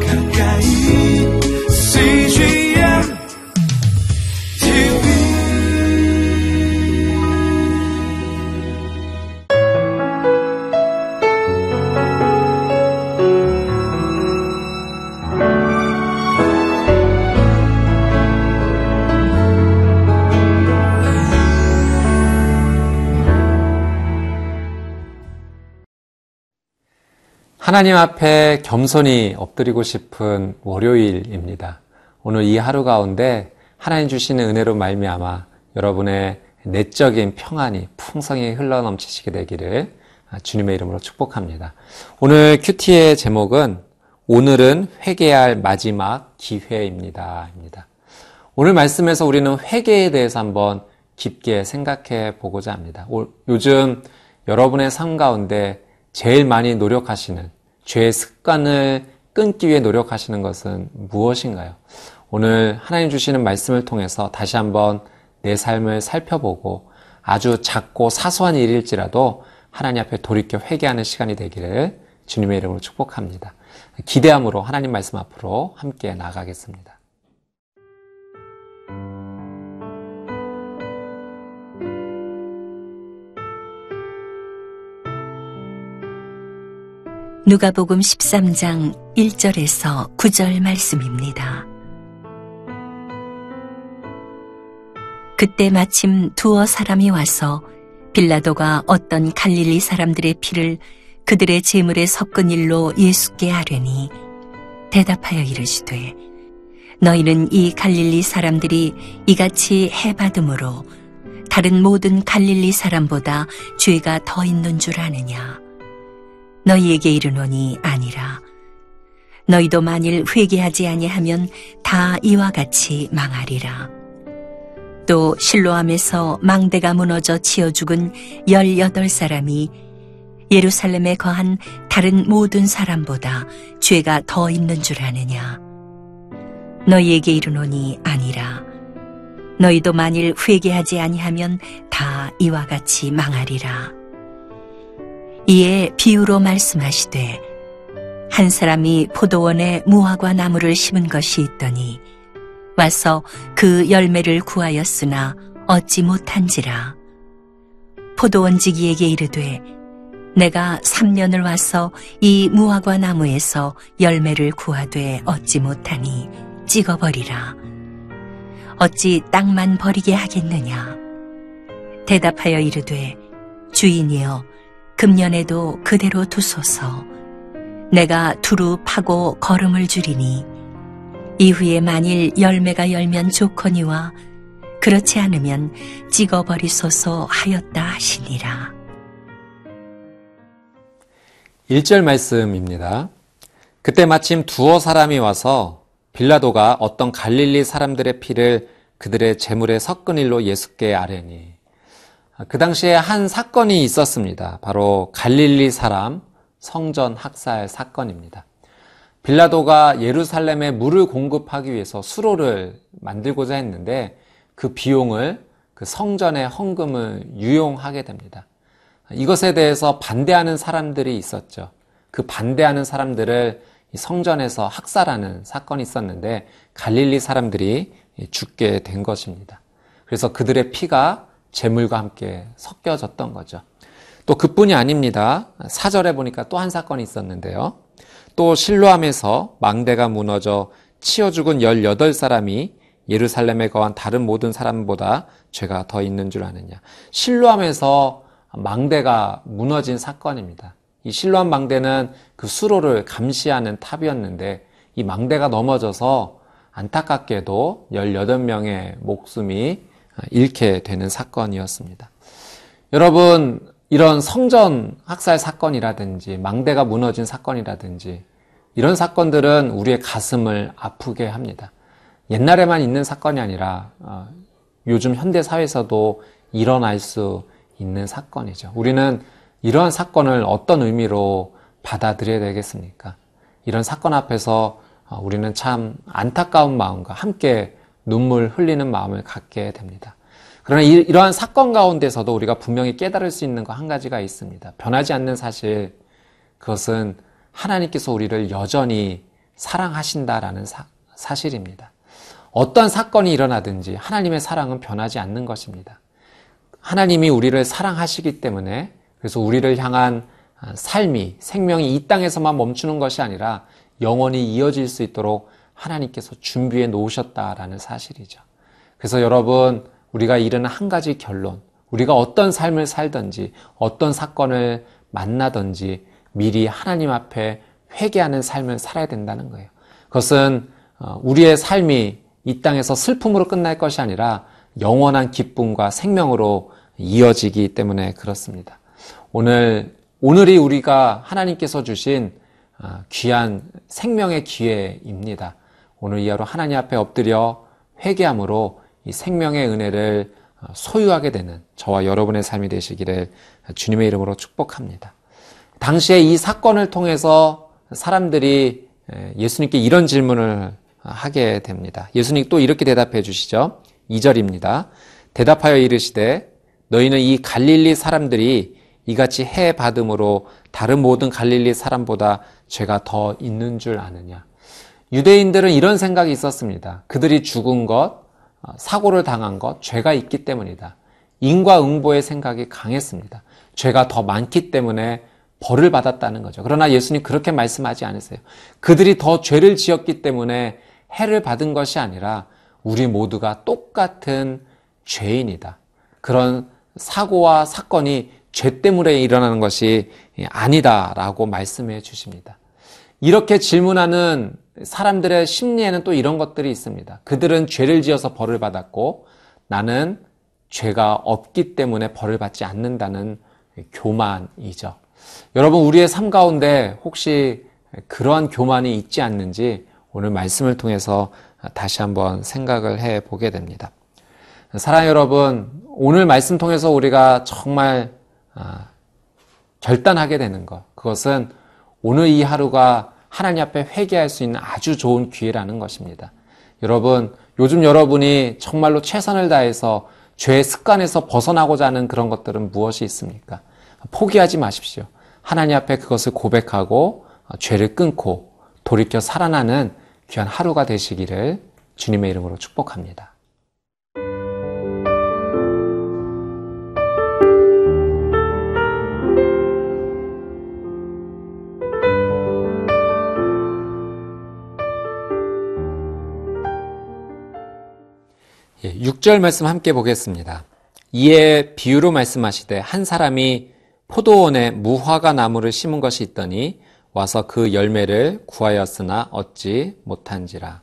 가까 하나님 앞에 겸손히 엎드리고 싶은 월요일입니다. 오늘 이 하루 가운데 하나님 주시는 은혜로 말미암아 여러분의 내적인 평안이 풍성히 흘러넘치시게 되기를 주님의 이름으로 축복합니다. 오늘 큐티의 제목은 오늘은 회개할 마지막 기회입니다. 입니다. 오늘 말씀에서 우리는 회개에 대해서 한번 깊게 생각해 보고자 합니다. 요즘 여러분의 삶 가운데 제일 많이 노력하시는 죄의 습관을 끊기 위해 노력하시는 것은 무엇인가요? 오늘 하나님 주시는 말씀을 통해서 다시 한번 내 삶을 살펴보고 아주 작고 사소한 일일지라도 하나님 앞에 돌이켜 회개하는 시간이 되기를 주님의 이름으로 축복합니다. 기대함으로 하나님 말씀 앞으로 함께 나가겠습니다. 누가복음 13장 1절에서 9절 말씀입니다. 그때 마침 두어 사람이 와서 빌라도가 어떤 갈릴리 사람들의 피를 그들의 제물에 섞은 일로 예수께 아뢰니 대답하여 이르시되 너희는 이 갈릴리 사람들이 이같이 해받음으로 다른 모든 갈릴리 사람보다 죄가 더 있는 줄 아느냐 너희에게 이르노니 아니라 너희도 만일 회개하지 아니하면 다 이와 같이 망하리라. 또 실로암에서 망대가 무너져 치어 죽은 열여덟 사람이 예루살렘에 거한 다른 모든 사람보다 죄가 더 있는 줄 아느냐. 너희에게 이르노니 아니라. 너희도 만일 회개하지 아니하면 다 이와 같이 망하리라. 이에 비유로 말씀하시되 한 사람이 포도원에 무화과 나무를 심은 것이 있더니 와서 그 열매를 구하였으나 얻지 못한지라. 포도원지기에게 이르되 내가 3년을 와서 이 무화과 나무에서 열매를 구하되 얻지 못하니 찍어버리라. 어찌 땅만 버리게 하겠느냐? 대답하여 이르되 주인이여 금년에도 그대로 두소서. 내가 두루 파고 걸음을 줄이니 이후에 만일 열매가 열면 좋거니와 그렇지 않으면 찍어버리소서 하였다 하시니라. 1절 말씀입니다. 그때 마침 두어 사람이 와서 빌라도가 어떤 갈릴리 사람들의 피를 그들의 재물에 섞은 일로 예수께 아뢰니 그 당시에 한 사건이 있었습니다. 바로 갈릴리 사람 성전 학살 사건입니다. 빌라도가 예루살렘에 물을 공급하기 위해서 수로를 만들고자 했는데 그 비용을 그 성전의 헌금을 유용하게 됩니다. 이것에 대해서 반대하는 사람들이 있었죠. 그 반대하는 사람들을 성전에서 학살하는 사건이 있었는데 갈릴리 사람들이 죽게 된 것입니다. 그래서 그들의 피가 재물과 함께 섞여졌던 거죠. 또 그뿐이 아닙니다. 사절에 보니까 또 한 사건이 있었는데요. 또 실로암에서 망대가 무너져 치어 죽은 18사람이 예루살렘에 거한 다른 모든 사람보다 죄가 더 있는 줄 아느냐. 실로암에서 망대가 무너진 사건입니다. 이 실로암 망대는 그 수로를 감시하는 탑이었는데 이 망대가 넘어져서 안타깝게도 18명의 목숨이 잃게 되는 사건이었습니다. 여러분, 이런 성전 학살 사건이라든지 망대가 무너진 사건이라든지 이런 사건들은 우리의 가슴을 아프게 합니다. 옛날에만 있는 사건이 아니라 어, 요즘 현대 사회에서도 일어날 수 있는 사건이죠. 우리는 이러한 사건을 어떤 의미로 받아들여야 되겠습니까? 이런 사건 앞에서 어, 우리는 참 안타까운 마음과 함께 눈물 흘리는 마음을 갖게 됩니다. 그러나 이, 러한 사건 가운데서도 우리가 분명히 깨달을 수 있는 거 한 가지가 있습니다. 변하지 않는 사실, 그것은 하나님께서 우리를 여전히 사랑하신다라는 사, 사실입니다. 어떠한 사건이 일어나든지 하나님의 사랑은 변하지 않는 것입니다. 하나님이 우리를 사랑하시기 때문에 그래서 우리를 향한 삶이 생명이 이 땅에서만 멈추는 것이 아니라 영원히 이어질 수 있도록 하나님께서 준비해 놓으셨다라는 사실이죠. 그래서 여러분 우리가 이르는 한 가지 결론 우리가 어떤 삶을 살든지 어떤 사건을 만나든지 미리 하나님 앞에 회개하는 삶을 살아야 된다는 거예요. 그것은 어, 우리의 삶이 이 땅에서 슬픔으로 끝날 것이 아니라 영원한 기쁨과 생명으로 이어지기 때문에 그렇습니다. 오늘, 오늘이 우리가 하나님께서 주신 아, 귀한 생명의 기회입니다. 오늘 이 하루 하나님 앞에 엎드려 회개함으로 이 생명의 은혜를 어, 소유하게 되는 저와 여러분의 삶이 되시기를 주님의 이름으로 축복합니다. 당시에 이 사건을 통해서 사람들이 예수님께 이런 질문을 하게 됩니다. 예수님 또 이렇게 대답해 주시죠. 2절입니다. 대답하여 이르시되 너희는 이 갈릴리 사람들이 이같이 해 받음으로 다른 모든 갈릴리 사람보다 죄가 더 있는 줄 아느냐. 유대인들은 이런 생각이 있었습니다. 그들이 죽은 것, 어, 사고를 당한 것, 죄가 있기 때문이다. 인과응보의 생각이 강했습니다. 죄가 더 많기 때문에 벌을 받았다는 거죠. 그러나 예수님 그렇게 말씀하지 않으세요. 그들이 더 죄를 지었기 때문에 해를 받은 것이 아니라 우리 모두가 똑같은 죄인이다. 그런 사고와 사건이 죄 때문에 일어나는 것이 아니다라고 말씀해 주십니다. 이렇게 질문하는 사람들의 심리에는 또 이런 것들이 있습니다. 그들은 죄를 지어서 벌을 받았고 나는 죄가 없기 때문에 벌을 받지 않는다는 교만이죠. 여러분, 우리의 삶 가운데 혹시 그러한 교만이 있지 않는지 오늘 말씀을 통해서 다시 한번 생각을 해 보게 됩니다. 사랑 여러분, 오늘 말씀 통해서 우리가 정말 아, 결단하게 되는 것, 그것은 오늘 이 하루가 하나님 앞에 회개할 수 있는 아주 좋은 기회라는 것입니다. 여러분, 요즘 여러분이 정말로 최선을 다해서 죄의 습관에서 벗어나고자 하는 그런 것들은 무엇이 있습니까? 포기하지 마십시오. 하나님 앞에 그것을 고백하고 어, 죄를 끊고 돌이켜 살아나는 귀한 하루가 되시기를 주님의 이름으로 축복합니다. 6절 말씀 함께 보겠습니다. 이에 비유로 말씀하시되 한 사람이 포도원에 무화과 나무를 심은 것이 있더니 와서 그 열매를 구하였으나 얻지 못한지라.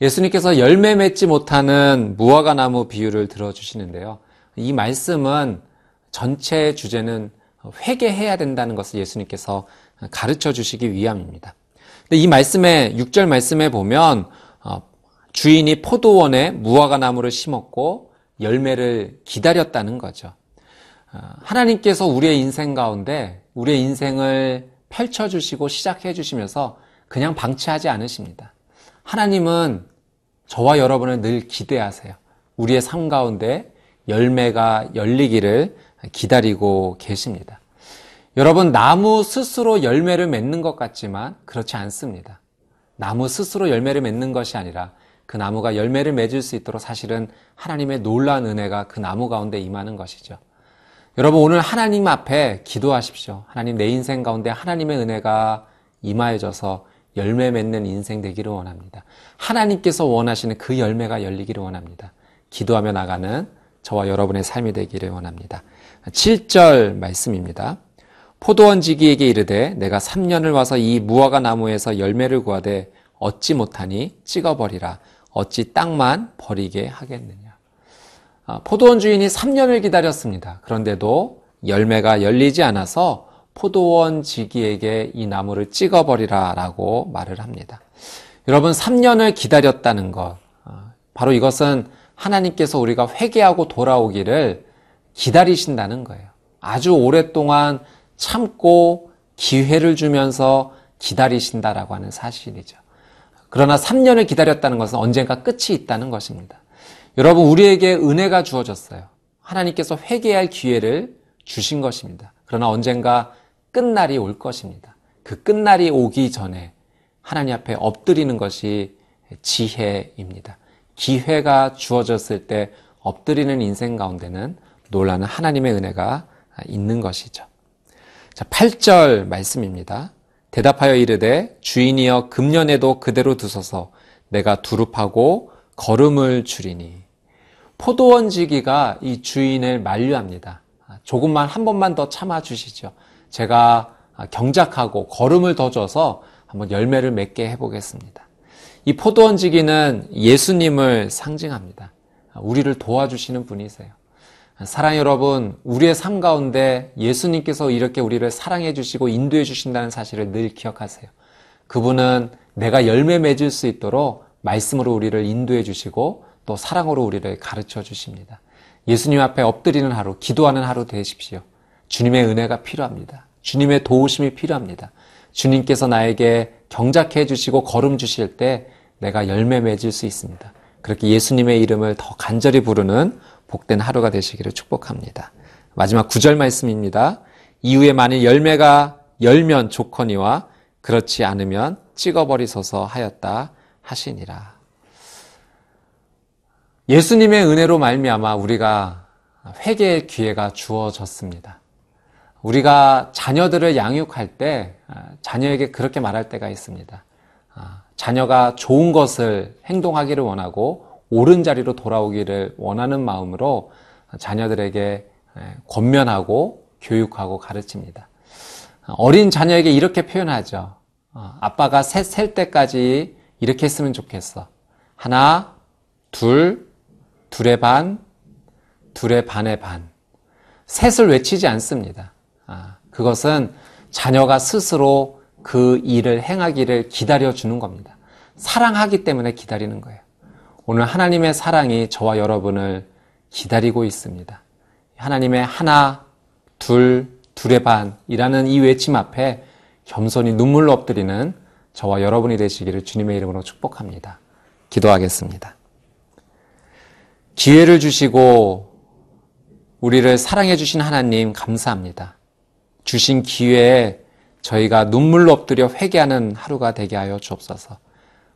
예수님께서 열매 맺지 못하는 무화과 나무 비유를 들어주시는데요. 이 말씀은 전체 주제는 회개해야 된다는 것을 예수님께서 가르쳐 주시기 위함입니다. 근데 이 말씀에, 6절 말씀에 보면, 어, 주인이 포도원에 무화과 나무를 심었고 열매를 기다렸다는 거죠. 어, 하나님께서 우리의 인생 가운데 우리의 인생을 펼쳐주시고 시작해 주시면서 그냥 방치하지 않으십니다. 하나님은 저와 여러분을 늘 기대하세요. 우리의 삶 가운데 열매가 열리기를 기다리고 계십니다. 여러분, 나무 스스로 열매를 맺는 것 같지만 그렇지 않습니다. 나무 스스로 열매를 맺는 것이 아니라 그 나무가 열매를 맺을 수 있도록 사실은 하나님의 놀라운 은혜가 그 나무 가운데 임하는 것이죠. 여러분 오늘 하나님 앞에 기도하십시오. 하나님 내 인생 가운데 하나님의 은혜가 임하여져서 열매 맺는 인생 되기를 원합니다. 하나님께서 원하시는 그 열매가 열리기를 원합니다. 기도하며 나가는 저와 여러분의 삶이 되기를 원합니다. 7절 말씀입니다. 포도원 지기에게 이르되 내가 3년을 와서 이 무화과 나무에서 열매를 구하되 얻지 못하니 찍어버리라. 어찌 땅만 버리게 하겠느냐. 아, 포도원 주인이 3년을 기다렸습니다. 그런데도 열매가 열리지 않아서 포도원 지기에게 이 나무를 찍어버리라 라고 말을 합니다. 여러분, 3년을 기다렸다는 것, 아, 바로 이것은 하나님께서 우리가 회개하고 돌아오기를 기다리신다는 거예요. 아주 오랫동안 참고 기회를 주면서 기다리신다라고 하는 사실이죠. 그러나 3년을 기다렸다는 것은 언젠가 끝이 있다는 것입니다. 여러분, 우리에게 은혜가 주어졌어요. 하나님께서 회개할 기회를 주신 것입니다. 그러나 언젠가 끝날이 올 것입니다. 그 끝날이 오기 전에 하나님 앞에 엎드리는 것이 지혜입니다. 기회가 주어졌을 때 엎드리는 인생 가운데는 놀라는 하나님의 은혜가 있는 것이죠. 자, 8절 말씀입니다. 대답하여 이르되 주인이여 금년에도 그대로 두소서 내가 두릅하고 걸음을 줄이니 포도원 지기가 이 주인을 만류합니다. 조금만 한 번만 더 참아 주시죠. 제가 경작하고 걸음을 더 줘서 한번 열매를 맺게 해보겠습니다. 이 포도원 지기는 예수님을 상징합니다. 우리를 도와주시는 분이세요. 사랑 여러분, 우리의 삶 가운데 예수님께서 이렇게 우리를 사랑해 주시고 인도해 주신다는 사실을 늘 기억하세요. 그분은 내가 열매 맺을 수 있도록 말씀으로 우리를 인도해 주시고 또 사랑으로 우리를 가르쳐 주십니다. 예수님 앞에 엎드리는 하루, 기도하는 하루 되십시오. 주님의 은혜가 필요합니다. 주님의 도우심이 필요합니다. 주님께서 나에게 경작해 주시고 걸음 주실 때 내가 열매 맺을 수 있습니다. 그렇게 예수님의 이름을 더 간절히 부르는 복된 하루가 되시기를 축복합니다. 마지막 구절 말씀입니다. 이후에 만일 열매가 열면 좋거니와 그렇지 않으면 찍어버리소서 하였다 하시니라. 예수님의 은혜로 말미암아 우리가 회개의 기회가 주어졌습니다. 우리가 자녀들을 양육할 때 자녀에게 그렇게 말할 때가 있습니다. 자녀가 좋은 것을 행동하기를 원하고 옳은 자리로 돌아오기를 원하는 마음으로 자녀들에게 권면하고 교육하고 가르칩니다. 어린 자녀에게 이렇게 표현하죠. 어, 아빠가 셋 셀 때까지 이렇게 했으면 좋겠어. 하나, 둘, 둘의 반, 둘의 반의 반. 셋을 외치지 않습니다. 아, 그것은 자녀가 스스로 그 일을 행하기를 기다려주는 겁니다. 사랑하기 때문에 기다리는 거예요. 오늘 하나님의 사랑이 저와 여러분을 기다리고 있습니다. 하나님의 하나, 둘, 둘의 반이라는 이 외침 앞에 겸손히 눈물로 엎드리는 저와 여러분이 되시기를 주님의 이름으로 축복합니다. 기도하겠습니다. 기회를 주시고 우리를 사랑해 주신 하나님 감사합니다. 주신 기회에 저희가 눈물로 엎드려 회개하는 하루가 되게 하여 주옵소서.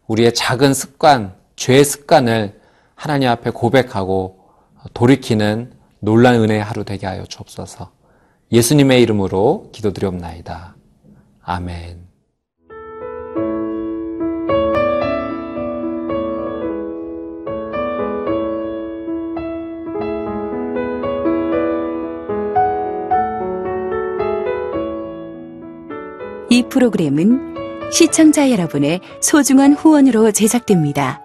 우리의 작은 습관, 죄의 습관을 하나님 앞에 고백하고 돌이키는 놀란 은혜의 하루 되게 하여 주옵소서. 예수님의 이름으로 기도드리옵나이다. 아멘. 이 프로그램은 시청자 여러분의 소중한 후원으로 제작됩니다.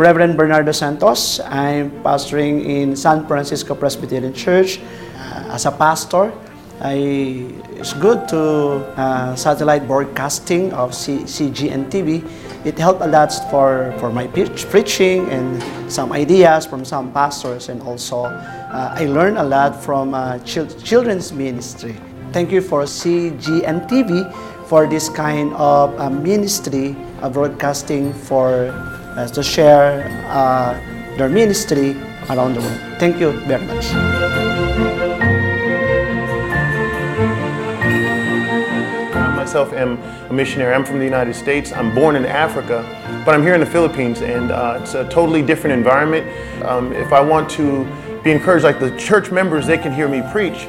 I'm Reverend Bernardo Santos. I'm pastoring in San Francisco Presbyterian Church. Uh, as a pastor, I, it's good to uh, satellite broadcasting of C, CGN TV. It helped a lot for, for my preach, preaching and some ideas from some pastors, and also uh, I learned a lot from uh, chil- children's ministry. Thank you for CGN TV for this kind of uh, ministry broadcasting for uh, to share uh, their ministry around the world. Thank you very much. I myself am a missionary. I'm from the United States. I'm born in Africa, but I'm here in the Philippines, and uh, it's a totally different environment. Um, if I want to be encouraged, like the church members, they can hear me preach,